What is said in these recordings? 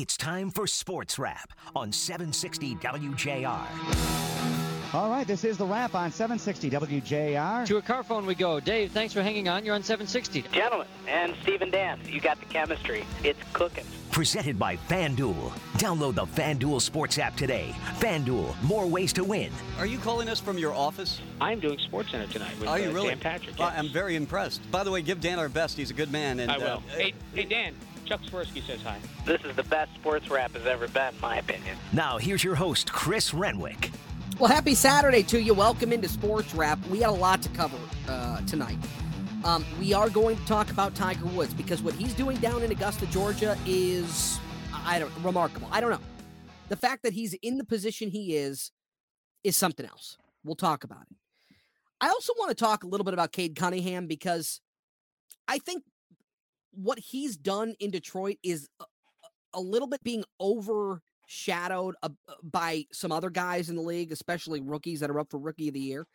It's time for Sports Wrap on 760 WJR. All right, this is the wrap on 760 WJR. To a car phone we go. Dave, thanks for hanging on. You're on 760. Gentlemen, and Stephen Dan, you got the chemistry. It's cooking. Presented by FanDuel. Download the FanDuel Sports app today. FanDuel, more ways to win. Are you calling us from your office? I'm doing Sports Center tonight with Are you uh, really? Dan Patrick. Well. I'm very impressed. By the way, give Dan our best. He's a good man. And, I will. uh, hey, hey, Dan. Chuck Swirsky says hi. This is the best sports wrap has ever been, in my opinion. Now, here's your host, Chris Renwick. Well, happy Saturday to you. Welcome into Sports Wrap. We got a lot to cover uh, tonight. Um, we are going to talk about Tiger Woods because what he's doing down in Augusta, Georgia, is I don't remarkable. I don't know. The fact that he's in the position he is is something else. We'll talk about it. I also want to talk a little bit about Cade Cunningham because I think what he's done in Detroit is a, a little bit being overshadowed uh, by some other guys in the league, especially rookies that are up for Rookie of the Year.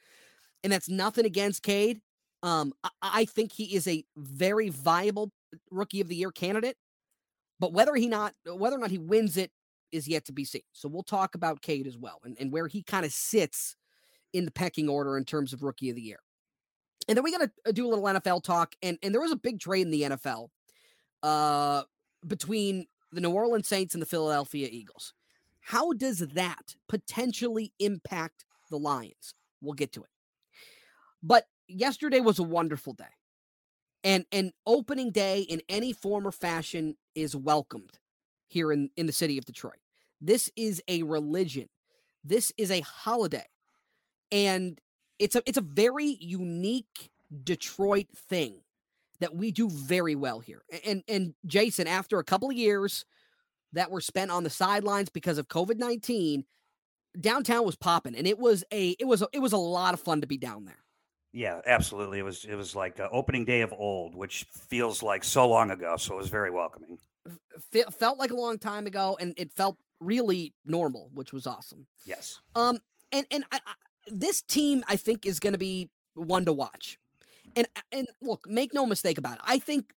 And that's nothing against Cade. Um, I, I think he is a very viable Rookie of the Year candidate, but whether he not whether or not he wins it is yet to be seen. So we'll talk about Cade as well and, and where he kind of sits in the pecking order in terms of Rookie of the Year. And then we got to do a little NFL talk. And, and there was a big trade in the NFL uh, between the New Orleans Saints and the Philadelphia Eagles. How does that potentially impact the Lions? We'll get to it. But yesterday was a wonderful day. And and opening day in any form or fashion is welcomed here in, in the city of Detroit. This is a religion. This is a holiday. And it's a it's a very unique Detroit thing that we do very well here. And and Jason, after a couple of years that were spent on the sidelines because of COVID nineteen, downtown was popping, and it was a it was a, it was a lot of fun to be down there. Yeah, absolutely. It was it was like uh, opening day of old, which feels like so long ago. So it was very welcoming. Fe- felt like a long time ago, and it felt really normal, which was awesome. Yes. Um, and and I, this team, I think, is going to be one to watch. And and look, make no mistake about it. I think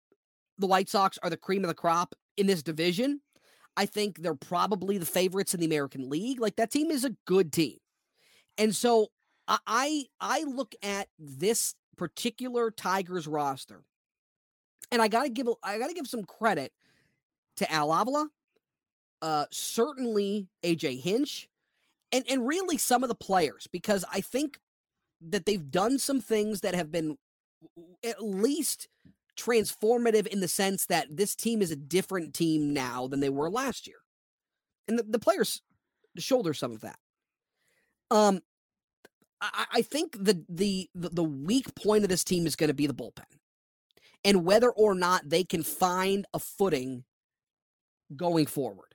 the White Sox are the cream of the crop in this division. I think they're probably the favorites in the American League. Like that team is a good team, and so I I, look at this particular Tigers roster, and I gotta give I gotta give some credit to Al Avila, uh, certainly AJ Hinch, and and really some of the players because I think that they've done some things that have been at least transformative in the sense that this team is a different team now than they were last year, and the, the players shoulder some of that. Um, I, I think the, the the the weak point of this team is going to be the bullpen, and whether or not they can find a footing going forward.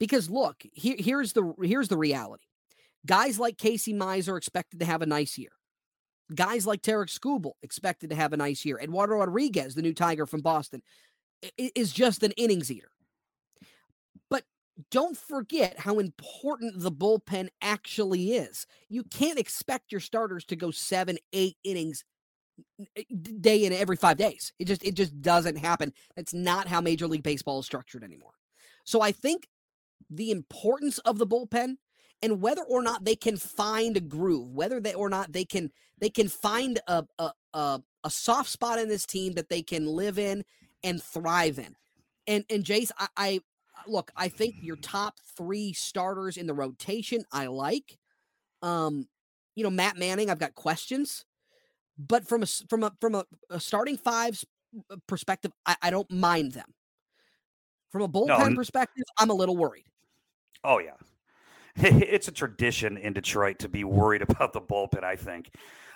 Because look, here, here's the here's the reality. Guys like Casey Mize expected to have a nice year. Guys like Tarik Skubal expected to have a nice year. Eduardo Rodriguez, the new Tiger from Boston, is just an innings eater. But don't forget how important the bullpen actually is. You can't expect your starters to go seven, eight innings day in every five days. It just it just doesn't happen. That's not how Major League Baseball is structured anymore. So I think the importance of the bullpen and whether or not they can find a groove, whether they or not they can they can find a a a, a soft spot in this team that they can live in and thrive in. And and Jace, I, I look, I think your top three starters in the rotation I like. Um, you know, Matt Manning, I've got questions, but from a from a from a, a starting fives uh, perspective, I, I don't mind them. From a bullpen n- perspective, I'm a little worried. Oh yeah. It's a tradition in Detroit to be worried about the bullpen. I think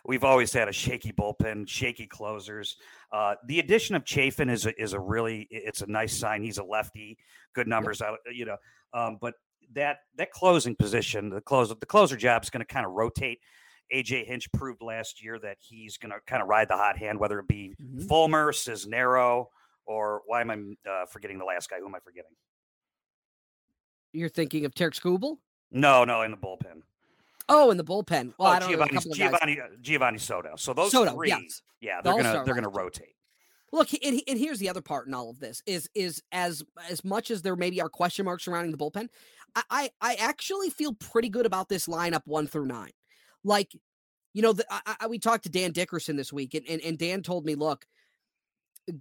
we've always had a shaky bullpen, shaky closers. Uh, the addition of Chafin is a, is a really it's a nice sign. He's a lefty, good numbers out, you know. Um, but that that closing position, the close the closer job is going to kind of rotate. AJ Hinch proved last year that he's going to kind of ride the hot hand, whether it be Mhm. Fulmer, Cisnero, or why am I uh, forgetting the last guy? Who am I forgetting? You're thinking of Tarik Skubal? No, no, in the bullpen. Oh, in the bullpen. Well, I oh, don't know. a Giovanni. Giovanni, uh, Giovanni Soto. So those Soto, three, yes. yeah, they're gonna they're gonna rotate. Look, and, and here's the other part in all of this is is as as much as there maybe are question marks surrounding the bullpen, I I, I actually feel pretty good about this lineup one through nine. Like, you know, the, I, I, we talked to Dan Dickerson this week, and, and and Dan told me, look,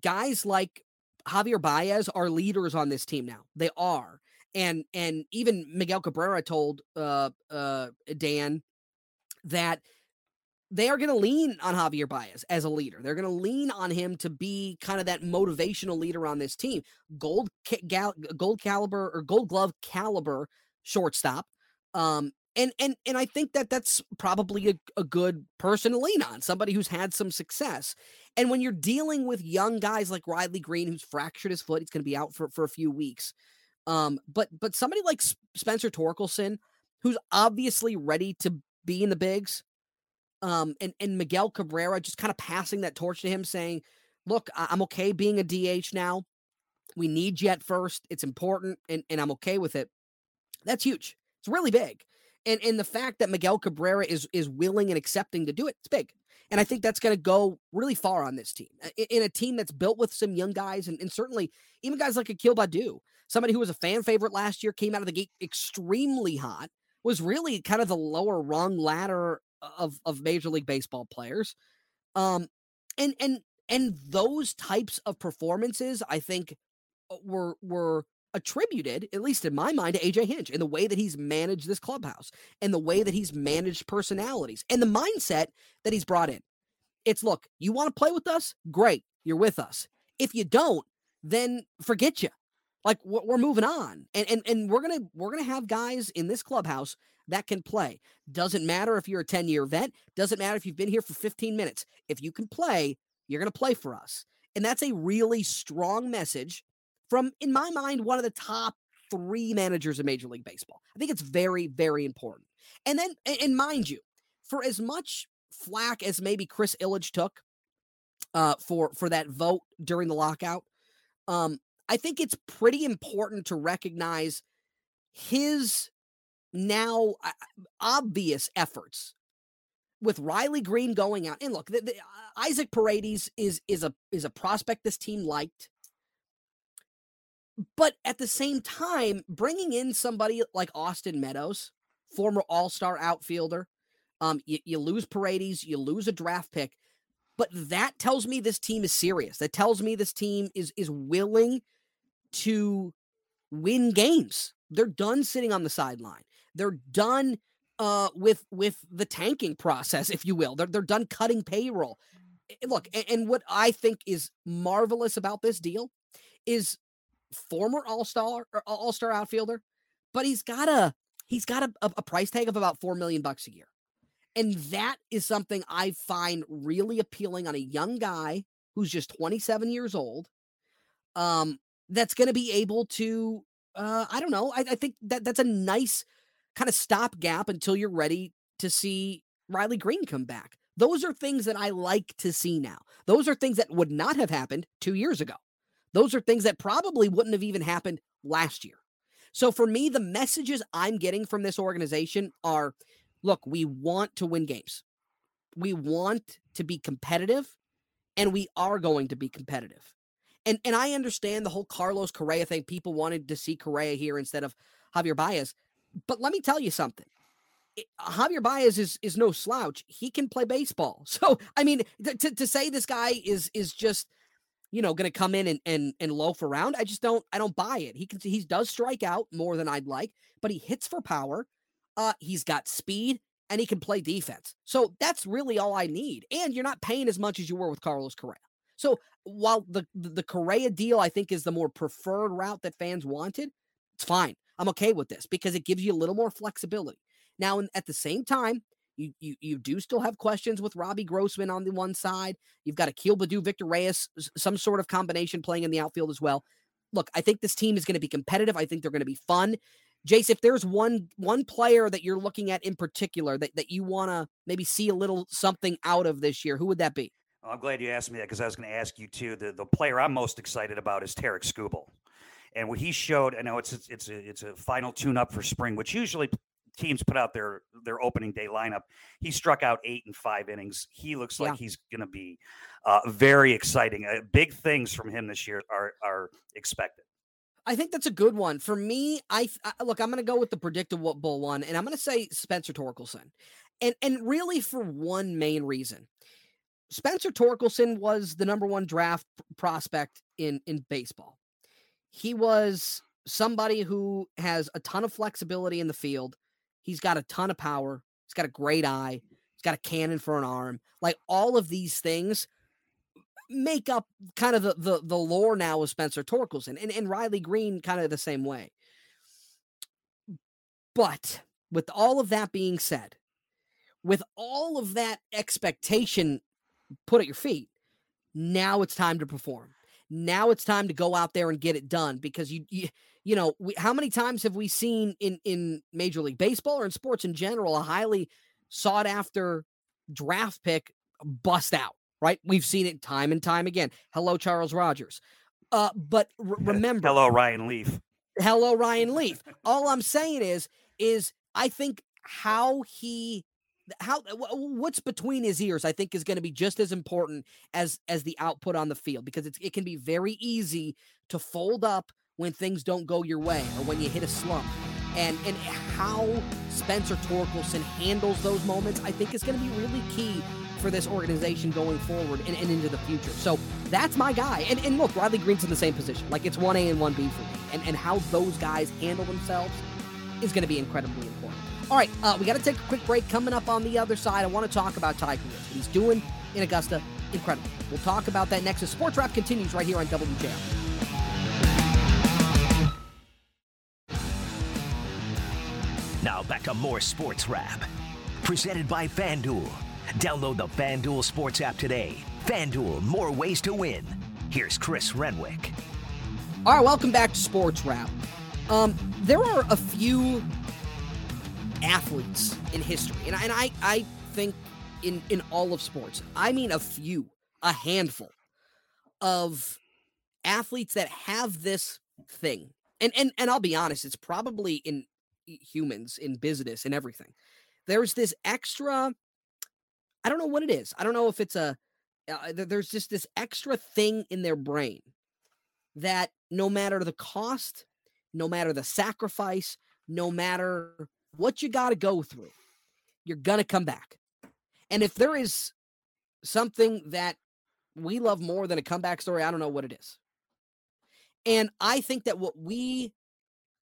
guys like Javier Baez are leaders on this team now. They are, and and even Miguel Cabrera told uh uh Dan that they are going to lean on Javier Baez as a leader. They're going to lean on him to be kind of that motivational leader on this team. Gold gal, gold caliber or gold glove caliber shortstop. Um, and and and I think that that's probably a, a good person to lean on, somebody who's had some success. And when you're dealing with young guys like Riley Greene, who's fractured his foot, he's going to be out for, for a few weeks. Um, but but somebody like Spencer Torkelson, who's obviously ready to be in the bigs, um, and and Miguel Cabrera just kind of passing that torch to him, saying, "Look, I'm okay being a DH now. We need you at first. It's important, and and I'm okay with it." That's huge. It's really big, and and the fact that Miguel Cabrera is is willing and accepting to do it, it's big. And I think that's going to go really far on this team. In a team that's built with some young guys, and, and certainly even guys like Akil Baddoo, somebody who was a fan favorite last year, came out of the gate extremely hot, was really kind of the lower rung ladder of of Major League Baseball players. Um, and and and those types of performances, I think, uh, were were attributed, at least in my mind, to AJ Hinch in the way that he's managed this clubhouse and the way that he's managed personalities and the mindset that he's brought in. It's look, you want to play with us? Great, you're with us. If you don't, then forget you. Like we're moving on, and and and we're gonna we're gonna have guys in this clubhouse that can play. Doesn't matter if you're a 10 year vet, doesn't matter if you've been here for 15 minutes. If you can play, you're to play for us. And that's a really strong message from, in my mind, one of the top three managers of Major League Baseball. I think it's very, very important. And then, and mind you, for as much flack as maybe Chris Ilitch took uh, for for that vote during the lockout, um, I think it's pretty important to recognize his now obvious efforts with Riley Greene going out. And look, the, the, Isaac Paredes is is a is a prospect this team liked. But at the same time, bringing in somebody like Austin Meadows, former All Star outfielder, um, you, you lose Paredes, you lose a draft pick, but that tells me this team is serious. That tells me this team is is willing to win games. They're done sitting on the sideline. They're done uh, with with the tanking process, if you will. They're they're done cutting payroll. Eh, eh, look, and, and what I think is marvelous about this deal is former All Star uh, All Star outfielder, but he's got a he's got a, a price tag of about four million bucks a year, and that is something I find really appealing on a young guy who's just 27 years old. Um, that's going to be able to, uh, I don't know. I, I think that that's a nice kind of stopgap until you're ready to see Riley Greene come back. Those are things that I like to see now. Those are things that would not have happened two years ago. Those are things that probably wouldn't have even happened last year. So for me, the messages I'm getting from this organization are look, we want to win games. We want to be competitive, and we are going to be competitive. And and I understand the whole Carlos Correa thing. People wanted to see Correa here instead of Javier Baez. But let me tell you something. Javier Baez is is no slouch. He can play baseball. So I mean, th- to to say this guy is is just you know going to come in and and and loaf around, I just don't I don't buy it. He can he does strike out more than I'd like, but he hits for power. Uh, he's got speed and he can play defense. So that's really all I need. And you're not paying as much as you were with Carlos Correa. So while the the Correa deal I think is the more preferred route that fans wanted, it's fine. I'm okay with this because it gives you a little more flexibility. Now, at the same time, you, you you do still have questions with Robbie Grossman on the one side. You've got Akil Baddoo, Victor Reyes, some sort of combination playing in the outfield as well. Look, I think this team is going to be competitive. I think they're going to be fun. Jace, if there's one one player that you're looking at in particular that, that you want to maybe see a little something out of this year, who would that be? I'm glad you asked me that because I was going to ask you too. The the player I'm most excited about is Tarik Skubal. And what he showed, I know it's it's a, it's a final tune up for spring, which usually teams put out their their opening day lineup, he struck out eight and five innings. He looks like Yeah. he's going to be uh, very exciting. Uh, big things from him this year are are expected. I think that's a good one for me. I, I look. I'm going to go with the predictable bull one, and I'm going to say Spencer Torkelson, and and really for one main reason. Spencer Torkelson was the number one draft prospect in in baseball. He was somebody who has a ton of flexibility in the field. He's got a ton of power. He's got a great eye. He's got a cannon for an arm. Like all of these things make up kind of the the, the lore now of Spencer Torkelson and, and Riley Greene kind of the same way. But with all of that being said, with all of that expectation put at your feet, now it's time to perform. Now it's time to go out there and get it done because you you, you know, we, how many times have we seen in in Major League Baseball or in sports in general a highly sought after draft pick bust out, right? We've seen it time and time again. Hello Charles Rogers. Uh but r- remember Hello, Ryan Leaf. hello Ryan Leaf. All I'm saying is is I think how he how wh- what's between his ears I think is going to be just as important as as the output on the field because it's it can be very easy to fold up when things don't go your way or when you hit a slump. And and how Spencer Torkelson handles those moments I think is going to be really key for this organization going forward and, and into the future. So that's my guy. And, and look, Riley Greene's in the same position. Like it's 1A and 1B for me. And, and how those guys handle themselves is going to be incredibly important. All right, uh, we got to take a quick break. Coming up on the other side, I want to talk about Tiger Woods. What he's doing in Augusta, incredible. We'll talk about that next as Sports Wrap continues right here on WJR. Now back to more sports wrap. Presented by FanDuel. Download the FanDuel Sports app today. FanDuel, more ways to win. Here's Chris Renwick. All right, welcome back to Sports Wrap. Um, there are a few athletes in history, and, I- and I, I think in, in all of sports, I mean a few, a handful of athletes that have this thing. And, and, and I'll be honest, it's probably in humans, in business, in everything. There's this extra, I don't know what it is. I don't know if it's a, uh, there's just this extra thing in their brain that no matter the cost, no matter the sacrifice, no matter what you got to go through, you're going to come back. And if there is something that we love more than a comeback story, I don't know what it is. And I think that what we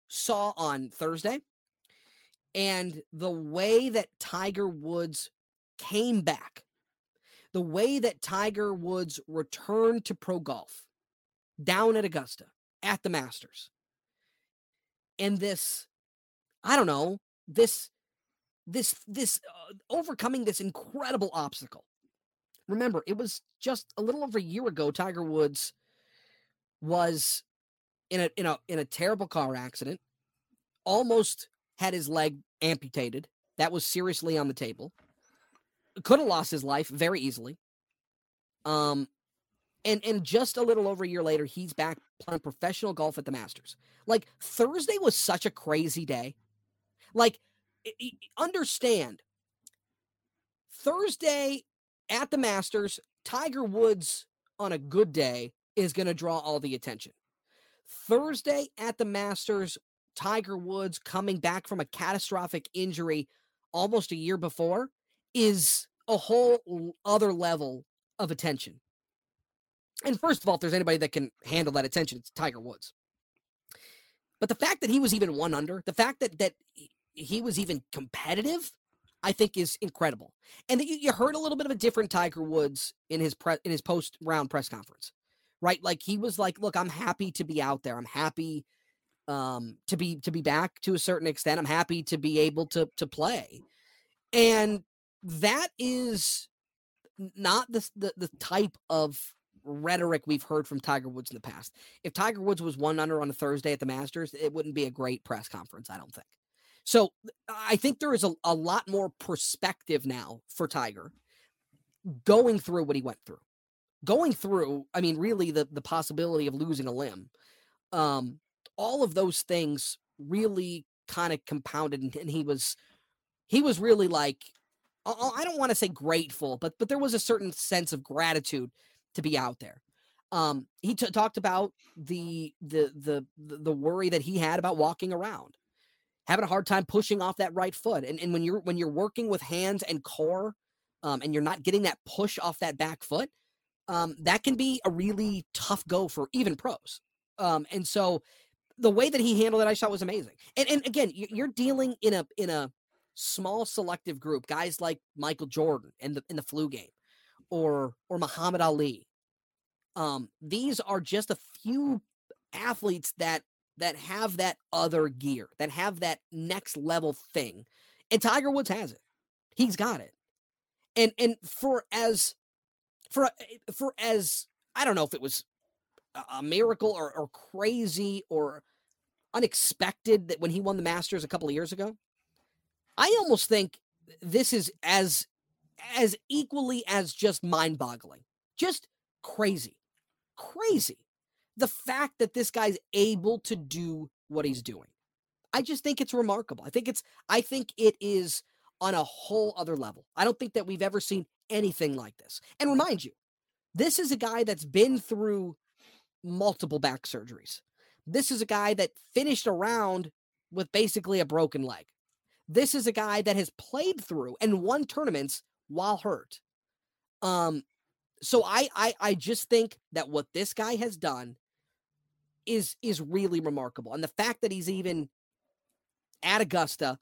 saw on Thursday and the way that Tiger Woods came back, the way that Tiger Woods returned to pro golf down at Augusta at the Masters, and this, I don't know, this, this, this uh, overcoming this incredible obstacle. Remember, it was just a little over a year ago. Tiger Woods was in a in a in a terrible car accident, almost had his leg amputated. That was seriously on the table. Could have lost his life very easily. Um, and and just a little over a year later, he's back playing professional golf at the Masters. Like Thursday was such a crazy day. Like, understand. Thursday at the Masters, Tiger Woods on a good day is going to draw all the attention. Thursday at the Masters, Tiger Woods coming back from a catastrophic injury almost a year before is a whole other level of attention. And first of all, if there's anybody that can handle that attention, it's Tiger Woods. But the fact that he was even one under, the fact that that he- was even competitive, I think is incredible. And you, you heard a little bit of a different Tiger Woods in his pre, in his post round press conference, right? Like he was like, "Look, I'm happy to be out there. I'm happy um, to be to be back to a certain extent. I'm happy to be able to to play." And that is not the, the the type of rhetoric we've heard from Tiger Woods in the past. If Tiger Woods was one under on a Thursday at the Masters, it wouldn't be a great press conference, I don't think. So I think there is a, a lot more perspective now for Tiger going through what he went through. Going through, I mean, really the the possibility of losing a limb. Um, all of those things really kind of compounded, and, and he was he was really like I don't want to say grateful, but but there was a certain sense of gratitude to be out there. Um, he t- talked about the, the the the worry that he had about walking around, having a hard time pushing off that right foot, and and when you're when you're working with hands and core, um, and you're not getting that push off that back foot, um, that can be a really tough go for even pros. Um, and so the way that he handled it, I thought was amazing. And and again, you- you're dealing in a in a small selective group, guys like Michael Jordan in the in the flu game, or or Muhammad Ali. Um, these are just a few athletes that that have that other gear, that have that next level thing. And Tiger Woods has it. He's got it. And and for as for for as I don't know if it was a- a miracle or, or crazy or unexpected that when he won the Masters a couple of years ago, I almost think this is as as equally as just mind-boggling. Just crazy. Crazy. The fact that this guy's able to do what he's doing. I just think it's remarkable. I think it's I think it is on a whole other level. I don't think that we've ever seen anything like this. And remind you, this is a guy that's been through multiple back surgeries. This is a guy that finished around with basically a broken leg. This is a guy that has played through and won tournaments while hurt. Um so I I I just think that what this guy has done is is really remarkable. And the fact that he's even at Augusta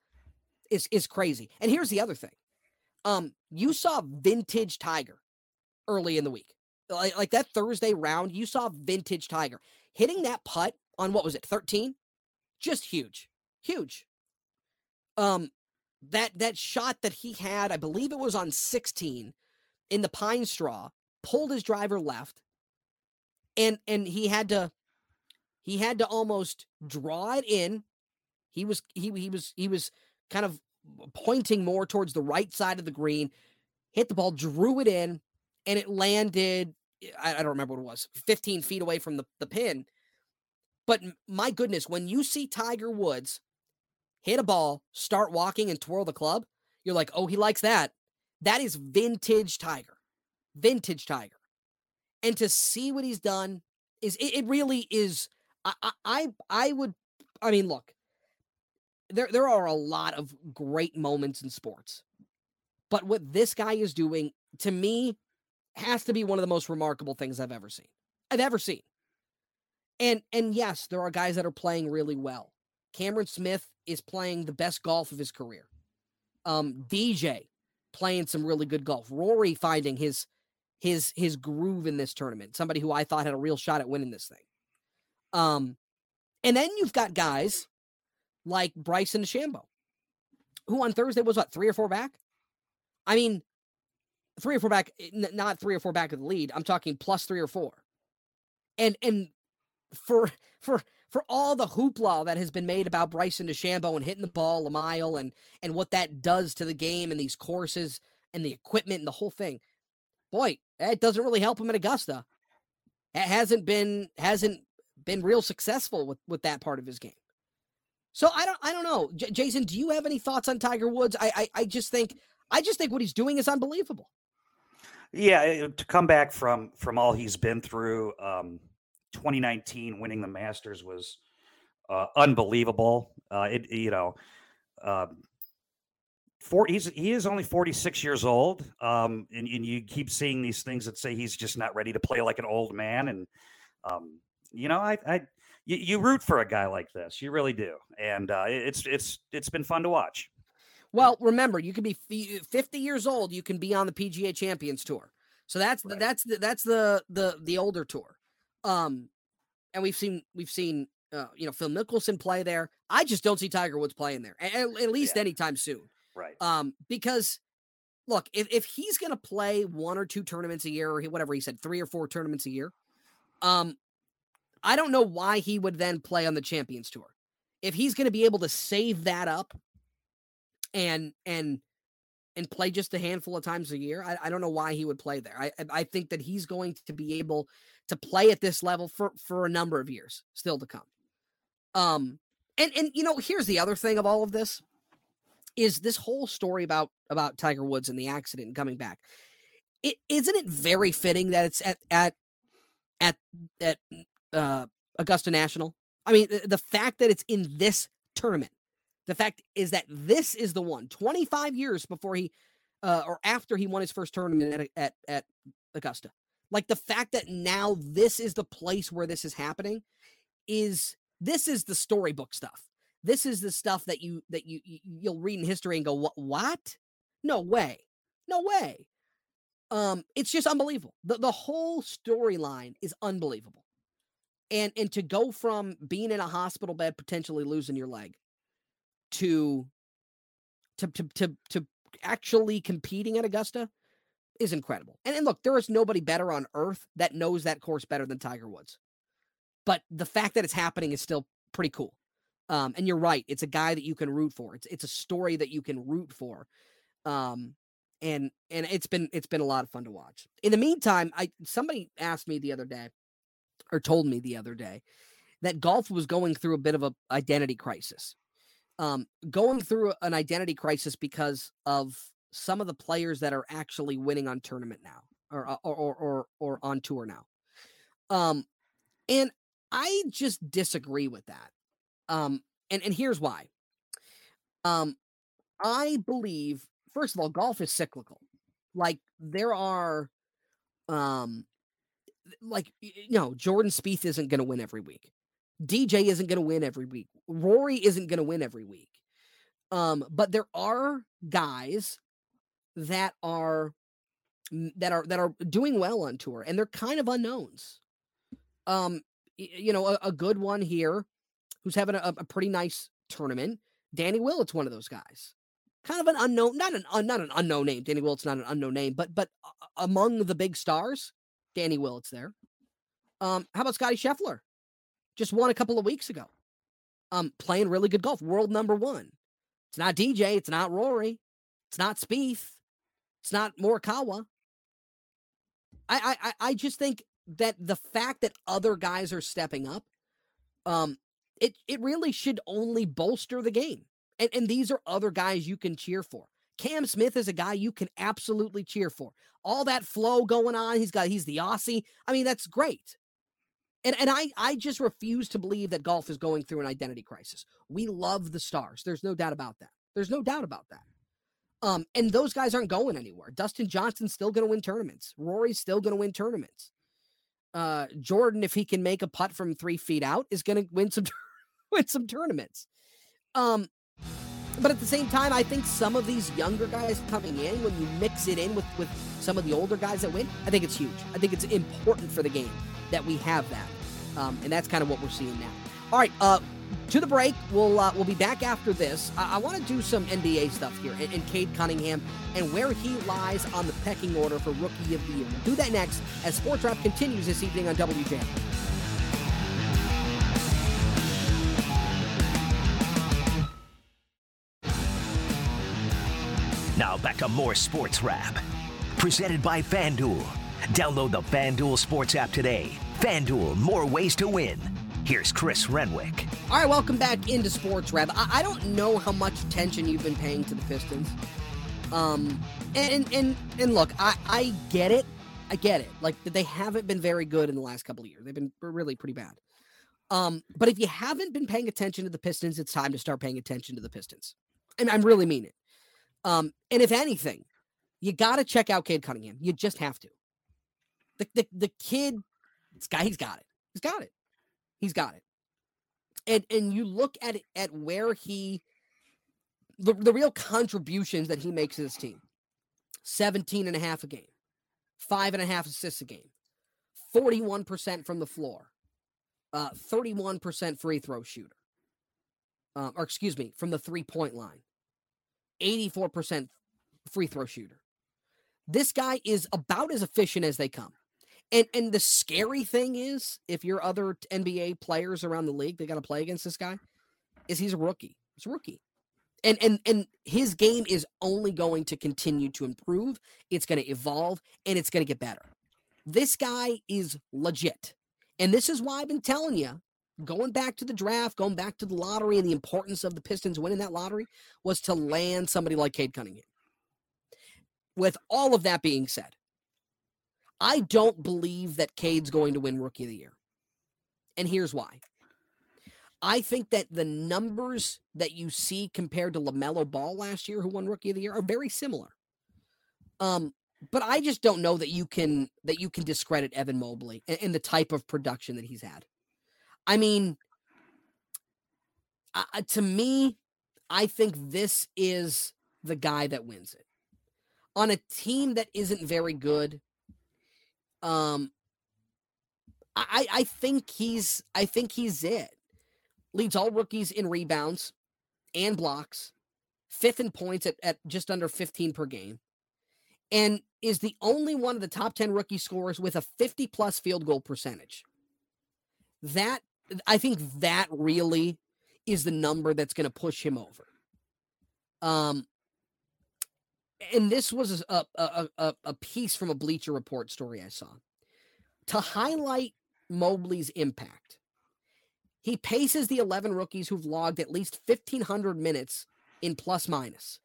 is is crazy. And here's the other thing. Um you saw vintage Tiger early in the week. Like, like that Thursday round, you saw vintage Tiger hitting that putt on what was it, 13? Just huge. Huge. Um that that shot that he had, I believe it was on 16 in the pine straw, pulled his driver left and and he had to he had to almost draw it in. He was he he was he was kind of pointing more towards the right side of the green, hit the ball, drew it in, and it landed. I, I don't remember what it was, 15 feet away from the, the pin. But my goodness, when you see Tiger Woods hit a ball, start walking and twirl the club, you're like, oh, he likes that. That is vintage Tiger. Vintage Tiger. And to see what he's done is it, it really is. I, I I would I mean, look, there there are a lot of great moments in sports. But what this guy is doing to me has to be one of the most remarkable things I've ever seen. I've ever seen. And and yes, there are guys that are playing really well. Cameron Smith is playing the best golf of his career. Um DJ playing some really good golf. Rory finding his his his groove in this tournament. Somebody who I thought had a real shot at winning this thing. Um and then you've got guys like Bryson DeChambeau, who on Thursday was what, three or four back? I mean, three or four back, eh, n- not three or four back of the lead. I'm talking plus three or four. And and for for for all the hoopla that has been made about Bryson DeChambeau and hitting the ball a mile and and what that does to the game and these courses and the equipment and the whole thing, boy, that doesn't really help him at Augusta. It hasn't been hasn't been real successful with with that part of his game. So I don't I don't know, J- Jason. Do you have any thoughts on Tiger Woods? I, I I just think I just think what he's doing is unbelievable. Yeah, eh, to come back from from all he's been through, um, 2019 winning the Masters was uh, unbelievable. Uh, it you know, um, four he's he is only 46 years old, um, and, and you keep seeing these things that say he's just not ready to play like an old man, and um, you know, I, I you, you root for a guy like this, you really do, and uh, it- it's it's it's been fun to watch. Well, remember, you can be 50 years old, you can be on the PGA Champions Tour. So that's the, Right. that's the, that's the the the older tour. Um and we've seen we've seen uh, you know Phil Mickelson play there. I just don't see Tiger Woods playing there at, at least Yeah. anytime soon. Right. Um because look, if if he's going to play one or two tournaments a year or he- whatever he said, 3 or 4 tournaments a year, um I don't know why he would then play on the Champions Tour. If he's going to be able to save that up and and and play just a handful of times a year. I, I don't know why he would play there. I I- think that he's going to be able to play at this level for for a number of years still to come. Um, And and you know, here's the other thing of all of this is this whole story about about Tiger Woods and the accident and coming back. It isn't it very fitting that it's at at at at uh, Augusta National. I mean, the, the fact that it's in this tournament, the fact is that this is the one 25 years before he uh, or after he won his first tournament at, at at Augusta. Like the fact that now this is the place where this is happening is this is the storybook stuff. This is the stuff that you that you, you you'll read in history and go what what? No way. No way. Um it's just unbelievable. The the whole storyline is unbelievable. And and to go from being in a hospital bed potentially losing your leg to to to to, to actually competing at Augusta is incredible. And, and look, there is nobody better on earth that knows that course better than Tiger Woods. But the fact that it's happening is still pretty cool. Um, and you're right, it's a guy that you can root for. It's it's a story that you can root for. Um, and and it's been it's been a lot of fun to watch. In the meantime, I somebody asked me the other day, or told me the other day, that golf was going through a bit of a identity crisis. Um, going through an identity crisis because of some of the players that are actually winning on tournament now, or uh, or or or, or on tour now. Um, and I just disagree with that. Um, and and here's why. Um, I believe first of all, golf is cyclical. Like there are, um, like you know, Jordan Spieth isn't going to win every week. DJ isn't going to win every week. Rory isn't going to win every week. Um, but there are guys that are that are that are doing well on tour, and they're kind of unknowns. Um, you know, a, a good one here who's having a, a pretty nice tournament. Danny Willett's one of those guys. Kind of an unknown, not an uh, not an unknown name. Danny Willett's not an unknown name, but but uh, among the big stars, Danny Willett's there. Um, how about Scotty Scheffler? Just won a couple of weeks ago. Um, playing really good golf, world number one. It's not DJ, it's not Rory, it's not Spieth, it's not Morikawa. I I I just think that the fact that other guys are stepping up, um, it it really should only bolster the game. And and these are other guys you can cheer for. Cam Smith is a guy you can absolutely cheer for. All that flow going on, he's got he's the Aussie. I mean, that's great. And and I I just refuse to believe that golf is going through an identity crisis. We love the stars. There's no doubt about that. There's no doubt about that. Um, and those guys aren't going anywhere. Dustin Johnson's still going to win tournaments. Rory's still going to win tournaments. Uh, Jordan, if he can make a putt from three feet out, is going to win some win some tournaments. Um, but at the same time, I think some of these younger guys coming in, when you mix it in with with some of the older guys that win, I think it's huge. I think it's important for the game that we have that, um, and that's kind of what we're seeing now. All right, uh, to the break. We'll uh, we'll be back after this. I, I want to do some NBA stuff here and, and Cade Cunningham and where he lies on the pecking order for Rookie of the Year. We'll do that next as Sports Wrap continues this evening on WJM. To more Sports Wrap. Presented by FanDuel. Download the FanDuel Sports app today. FanDuel, more ways to win. Here's Chris Renwick. All right, welcome back into Sports Wrap. I, I don't know how much attention you've been paying to the Pistons. Um, and and and look, I I get it. I get it. Like they haven't been very good in the last couple of years. They've been really pretty bad. Um, but if you haven't been paying attention to the Pistons, it's time to start paying attention to the Pistons. And I'm really mean it. Um, and if anything, you got to check out Cade Cunningham. You just have to. The the the kid, this guy, he's got it. He's got it. He's got it. And and you look at it, at where he the, the real contributions that he makes to this team. 17 and a half a game, five and a half assists a game, 41% from the floor, uh, 31% free throw shooter. Uh, or excuse me, from the three point line, 84% free throw shooter. This guy is about as efficient as they come. And and the scary thing is, if you're other NBA players around the league, they got to play against this guy, is he's a rookie. He's a rookie. And and and his game is only going to continue to improve. It's going to evolve and it's going to get better. This guy is legit. And this is why I've been telling you going back to the draft, going back to the lottery, and the importance of the Pistons winning that lottery was to land somebody like Cade Cunningham. With all of that being said, I don't believe that Cade's going to win Rookie of the Year. And here's why. I think that the numbers that you see compared to LaMelo Ball last year, who won Rookie of the Year, are very similar. Um, but I just don't know that you can that you can discredit Evan Mobley and, and the type of production that he's had. I mean, uh, to me, I think this is the guy that wins it on a team that isn't very good. Um, I I think he's I think he's it. Leads all rookies in rebounds and blocks, fifth in points at, at just under 15 per game, and is the only one of the top 10 rookie scorers with a 50 plus field goal percentage. That I think that really is the number that's going to push him over. Um, and this was a, a, a, a piece from a Bleacher Report story I saw to highlight Mobley's impact. He paces the 11 rookies who've logged at least 1,500 minutes in plus minus.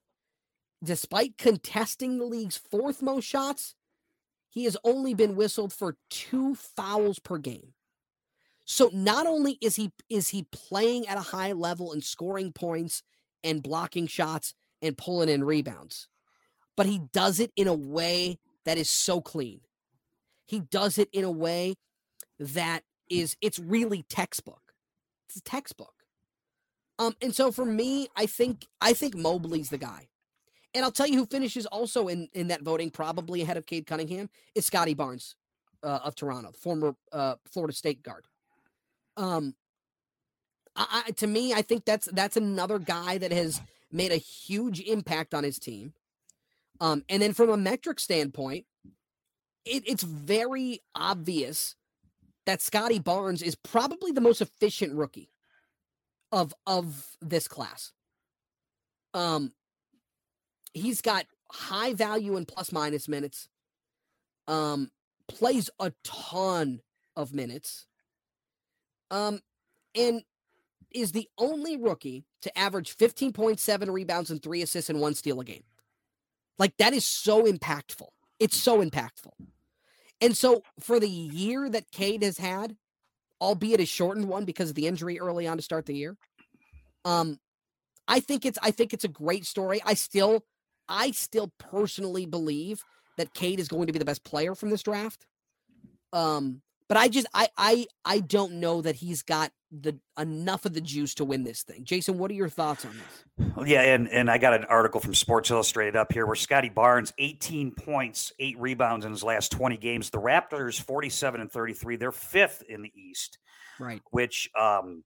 Despite contesting the league's fourth most shots, he has only been whistled for two fouls per game. So not only is he is he playing at a high level and scoring points and blocking shots and pulling in rebounds, but he does it in a way that is so clean. He does it in a way that is it's really textbook. It's a textbook. Um, and so for me, I think I think Mobley's the guy. And I'll tell you who finishes also in in that voting, probably ahead of Cade Cunningham, is Scottie Barnes uh, of Toronto, former uh, Florida State guard. Um, I, to me, I think that's that's another guy that has made a huge impact on his team. Um, and then from a metric standpoint, it, it's very obvious that Scottie Barnes is probably the most efficient rookie of of this class. Um, he's got high value and plus minus minutes. Um, plays a ton of minutes. Um, and is the only rookie to average 15.7 rebounds and three assists and one steal a game. Like that is so impactful. It's so impactful. And so for the year that Cade has had, albeit a shortened one because of the injury early on to start the year, um, I think it's I think it's a great story. I still I still personally believe that Cade is going to be the best player from this draft. Um, but I just I I I don't know that he's got the enough of the juice to win this thing. Jason, what are your thoughts on this? Well, yeah, and and I got an article from Sports Illustrated up here where Scottie Barnes 18 points, 8 rebounds in his last 20 games. The Raptors 47 and 33, they're 5th in the East. Right. Which um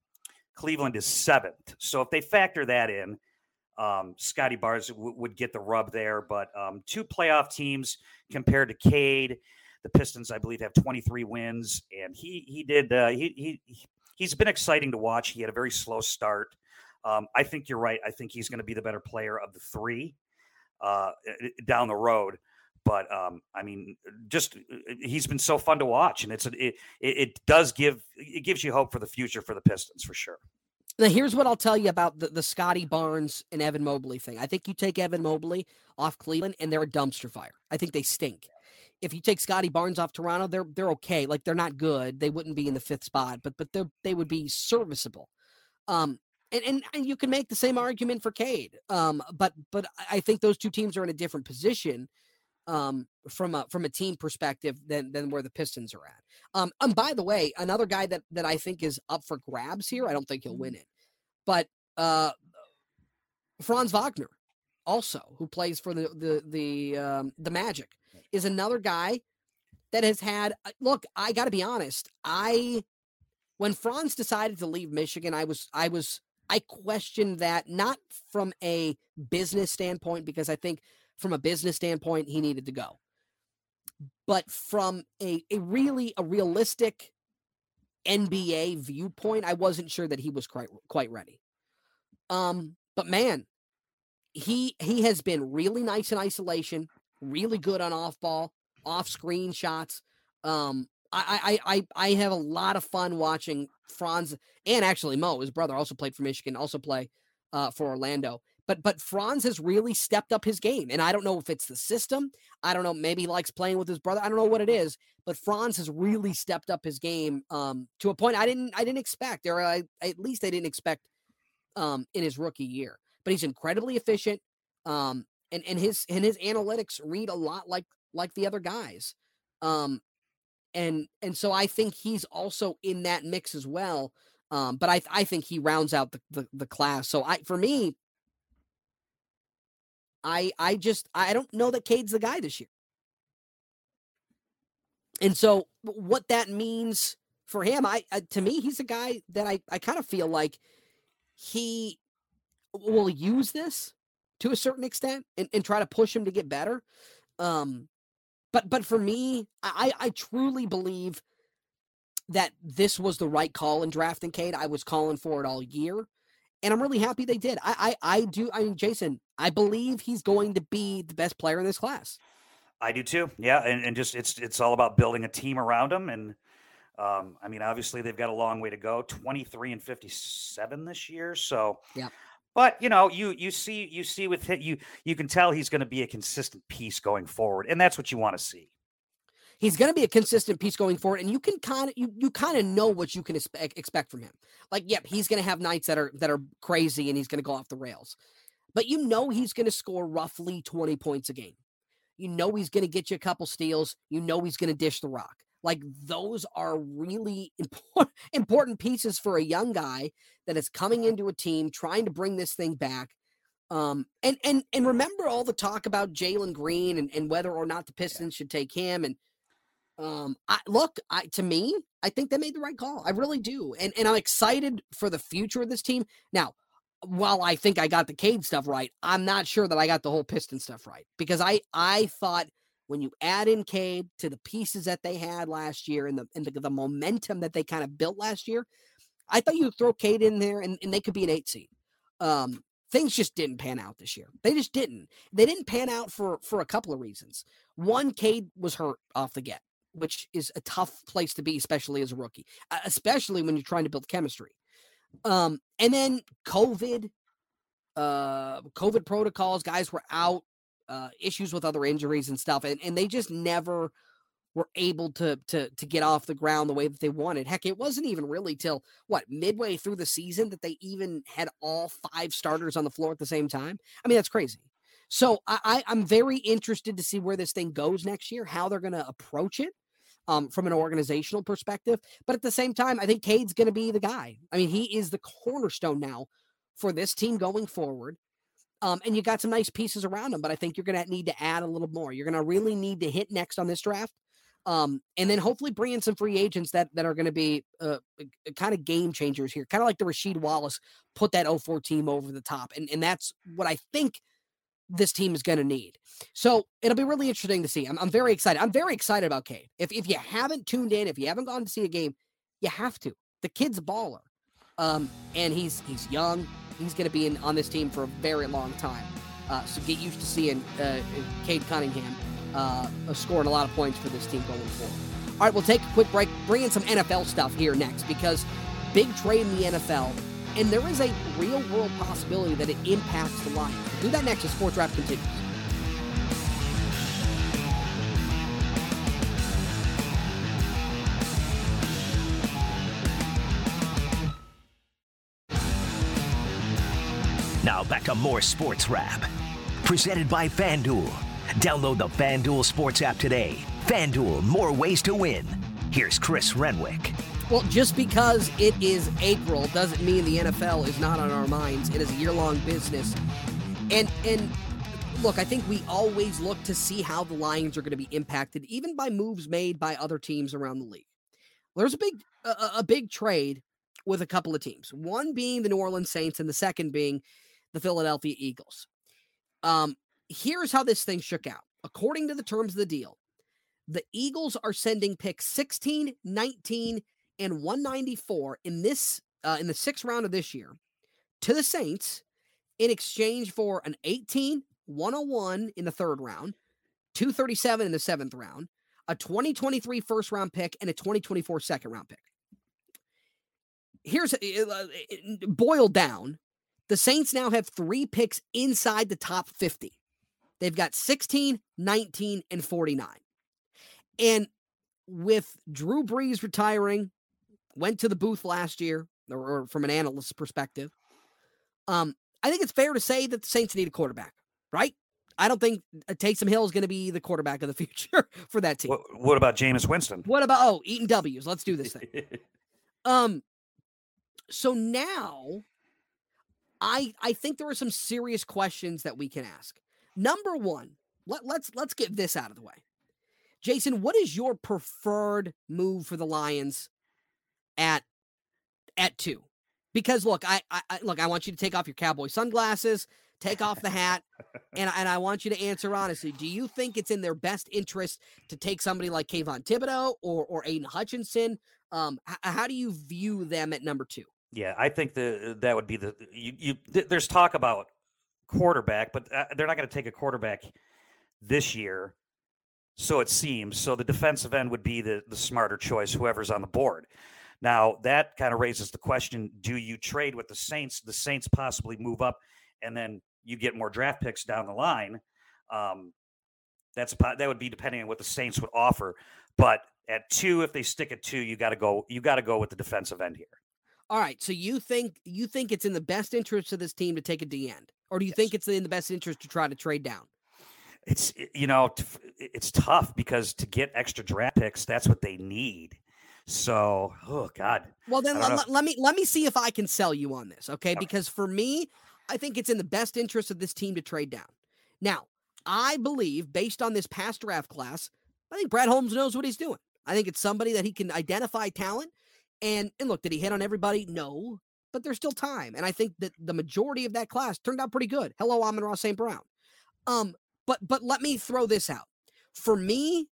Cleveland is 7th. So if they factor that in, um, Scottie Barnes w- would get the rub there, but um, two playoff teams compared to Cade the Pistons, I believe, have 23 wins, and he he did uh, he he he's been exciting to watch. He had a very slow start. Um, I think you're right. I think he's going to be the better player of the three uh, down the road. But um, I mean, just uh, he's been so fun to watch, and it's a, it it does give it gives you hope for the future for the Pistons for sure. Now, here's what I'll tell you about the, the Scottie Barnes and Evan Mobley thing. I think you take Evan Mobley off Cleveland, and they're a dumpster fire. I think they stink if you take Scottie Barnes off Toronto, they're they're okay. Like they're not good. They wouldn't be in the fifth spot, but but they they would be serviceable. Um, and, and and you can make the same argument for Cade. Um, but but I think those two teams are in a different position. Um, from a from a team perspective than than where the Pistons are at. Um, and by the way, another guy that that I think is up for grabs here. I don't think he'll win it, but uh, Franz Wagner, also who plays for the the the um, the Magic is another guy that has had uh, look, I got to be honest. I when Franz decided to leave Michigan, I was I was I questioned that not from a business standpoint because I think from a business standpoint he needed to go. But from a, a really a realistic NBA viewpoint, I wasn't sure that he was quite quite ready. Um, but man, he he has been really nice in isolation really good on off ball, off screen shots. Um, I, I I I have a lot of fun watching Franz and actually Mo, his brother, also played for Michigan, also play uh, for Orlando. But but Franz has really stepped up his game, and I don't know if it's the system. I don't know. Maybe he likes playing with his brother. I don't know what it is. But Franz has really stepped up his game um, to a point I didn't I didn't expect, or I, at least I didn't expect um, in his rookie year. But he's incredibly efficient, um, and and his and his analytics read a lot like like the other guys. Um, and and so I think he's also in that mix as well. Um, but I I think he rounds out the, the the class. So I for me, I I just I don't know that Cade's the guy this year. And so what that means for him, I, I to me, he's a guy that I I kind of feel like he will use this to a certain extent and, and try to push him to get better. Um, but but for me, I I truly believe that this was the right call in drafting Cade. I was calling for it all year. And I'm really happy they did. I I, I do I mean Jason, I believe he's going to be the best player in this class. I do too. Yeah. And, and just it's it's all about building a team around him. And um, I mean, obviously they've got a long way to go. 23 and 57 this year. So yeah. But you know, you you see you see with him, you you can tell he's going to be a consistent piece going forward, and that's what you want to see. He's going to be a consistent piece going forward, and you can kind of you you kind of know what you can expect expect from him. Like, yep, he's going to have nights that are that are crazy, and he's going to go off the rails. But you know he's going to score roughly twenty points a game. You know he's going to get you a couple steals. You know he's going to dish the rock. Like those are really important important pieces for a young guy that is coming into a team trying to bring this thing back. Um, and and and remember all the talk about Jalen Green and, and whether or not the Pistons should take him. And um, I look, I to me, I think they made the right call. I really do. And and I'm excited for the future of this team. Now, while I think I got the Cade stuff right, I'm not sure that I got the whole Piston stuff right because I I thought when you add in Cade to the pieces that they had last year and the and the, the momentum that they kind of built last year, I thought you'd throw Cade in there and, and they could be an eight seed. Um, things just didn't pan out this year. They just didn't. They didn't pan out for for a couple of reasons. One, Cade was hurt off the get, which is a tough place to be, especially as a rookie, especially when you're trying to build chemistry. Um, and then COVID, uh, COVID protocols, guys were out uh, issues with other injuries and stuff, and, and they just never were able to to to get off the ground the way that they wanted. Heck, it wasn't even really till what midway through the season that they even had all five starters on the floor at the same time. I mean, that's crazy. So I, I am very interested to see where this thing goes next year, how they're going to approach it. Um, from an organizational perspective, but at the same time, I think Cade's going to be the guy. I mean, he is the cornerstone now for this team going forward. Um, and you got some nice pieces around them, but I think you're going to need to add a little more. You're going to really need to hit next on this draft. Um, and then hopefully bring in some free agents that, that are going to be uh, kind of game changers here, kind of like the Rasheed Wallace put that 04 team over the top. And, and that's what I think this team is going to need. So it'll be really interesting to see. I'm, I'm very excited. I'm very excited about Cade. If, if you haven't tuned in, if you haven't gone to see a game, you have to. The kid's a baller. Um, and he's he's young he's going to be in, on this team for a very long time. Uh, so get used to seeing uh, Cade Cunningham uh, scoring a lot of points for this team going forward. All right, we'll take a quick break, bring in some NFL stuff here next because big trade in the NFL, and there is a real world possibility that it impacts the line. We'll do that next as Sports Wrap continues. To more Sports Wrap. Presented by FanDuel. Download the FanDuel Sports app today. FanDuel, more ways to win. Here's Chris Renwick. Well, just because it is April doesn't mean the NFL is not on our minds. It is a year-long business. And and look, I think we always look to see how the Lions are going to be impacted, even by moves made by other teams around the league. There's a big a, a big trade with a couple of teams. One being the New Orleans Saints, and the second being the Philadelphia Eagles. Um, here's how this thing shook out. According to the terms of the deal, the Eagles are sending picks 16, 19, and 194 in this uh, in the sixth round of this year to the Saints in exchange for an 18, 101 in the third round, 237 in the seventh round, a 2023 first round pick, and a 2024 second round pick. Here's uh, boiled down the Saints now have three picks inside the top 50. They've got 16, 19, and 49. And with Drew Brees retiring, went to the booth last year, or, or from an analyst's perspective. Um, I think it's fair to say that the Saints need a quarterback, right? I don't think uh, Taysom Hill is going to be the quarterback of the future for that team. What, what about Jameis Winston? What about oh, eating W's? Let's do this thing. um, so now, I I think there are some serious questions that we can ask. Number one, let, let's let's get this out of the way. Jason, what is your preferred move for the Lions at at two? Because look, I, I look, I want you to take off your cowboy sunglasses, take off the hat, and and I want you to answer honestly. Do you think it's in their best interest to take somebody like Kayvon Thibodeaux or or Aidan Hutchinson? Um, h- how do you view them at number two? Yeah, I think the that would be the you. you th- there's talk about quarterback, but uh, they're not going to take a quarterback this year. So it seems. So the defensive end would be the the smarter choice, whoever's on the board. Now that kind of raises the question: Do you trade with the Saints? The Saints possibly move up, and then you get more draft picks down the line. Um, that's that would be depending on what the Saints would offer. But at two, if they stick at two, you got to go. You got to go with the defensive end here. All right. So you think you think it's in the best interest of this team to take a D end, or do you yes. think it's in the best interest to try to trade down? It's you know it's tough because to get extra draft picks, that's what they need. So, oh god. Well, then let, let, me let me see if I can sell you on this, okay? okay? Because for me, I think it's in the best interest of this team to trade down. Now, I believe based on this past draft class, I think Brad Holmes knows what he's doing. I think it's somebody that he can identify talent and and look, did he hit on everybody? No, but there's still time. And I think that the majority of that class turned out pretty good. Hello, Amon-Ra St. Brown. Um, but but let me throw this out. For me,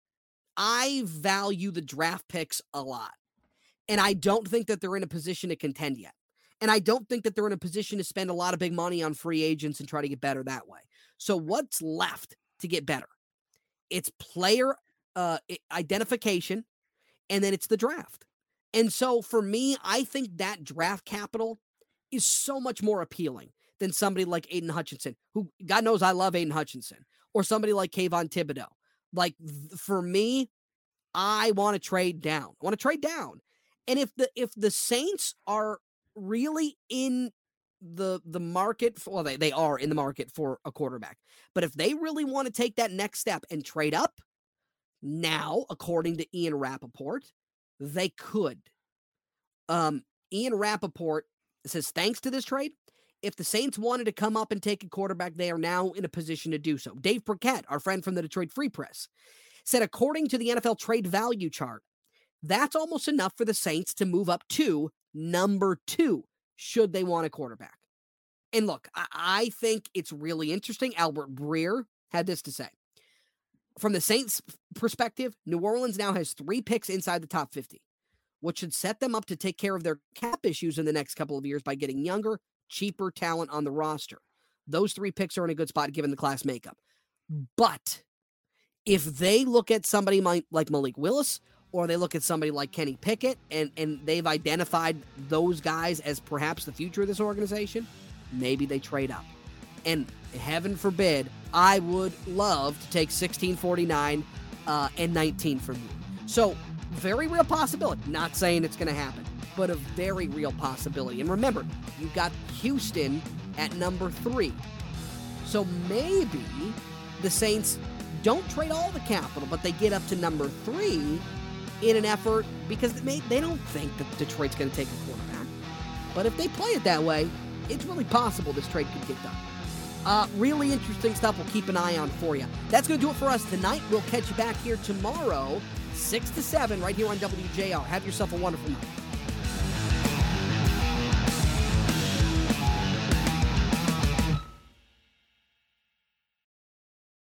I value the draft picks a lot. And I don't think that they're in a position to contend yet. And I don't think that they're in a position to spend a lot of big money on free agents and try to get better that way. So what's left to get better? It's player uh, identification, and then it's the draft. And so for me, I think that draft capital is so much more appealing than somebody like Aidan Hutchinson, who God knows I love Aidan Hutchinson, or somebody like Kayvon Thibodeaux. Like for me, I want to trade down. I want to trade down. And if the if the Saints are really in the the market for well, they, they are in the market for a quarterback. But if they really want to take that next step and trade up, now, according to Ian Rapoport, they could. Um, Ian Rapoport says, thanks to this trade, if the Saints wanted to come up and take a quarterback, they are now in a position to do so. Dave Birkett, our friend from the Detroit Free Press, said, according to the NFL trade value chart, that's almost enough for the Saints to move up to number two, should they want a quarterback. And look, I, I think it's really interesting. Albert Breer had this to say. From the Saints' perspective, New Orleans now has three picks inside the top 50, which should set them up to take care of their cap issues in the next couple of years by getting younger, cheaper talent on the roster. Those three picks are in a good spot given the class makeup. But if they look at somebody like Malik Willis or they look at somebody like Kenny Pickett and, and they've identified those guys as perhaps the future of this organization, maybe they trade up. And heaven forbid, I would love to take 1649 uh, and 19 from you. So, very real possibility. Not saying it's going to happen, but a very real possibility. And remember, you got Houston at number three. So maybe the Saints don't trade all the capital, but they get up to number three in an effort because they, they don't think that Detroit's going to take a quarterback. But if they play it that way, it's really possible this trade could get done. Uh, really interesting stuff we'll keep an eye on for you. That's going to do it for us tonight. We'll catch you back here tomorrow, 6 to 7, right here on WJR. Have yourself a wonderful night.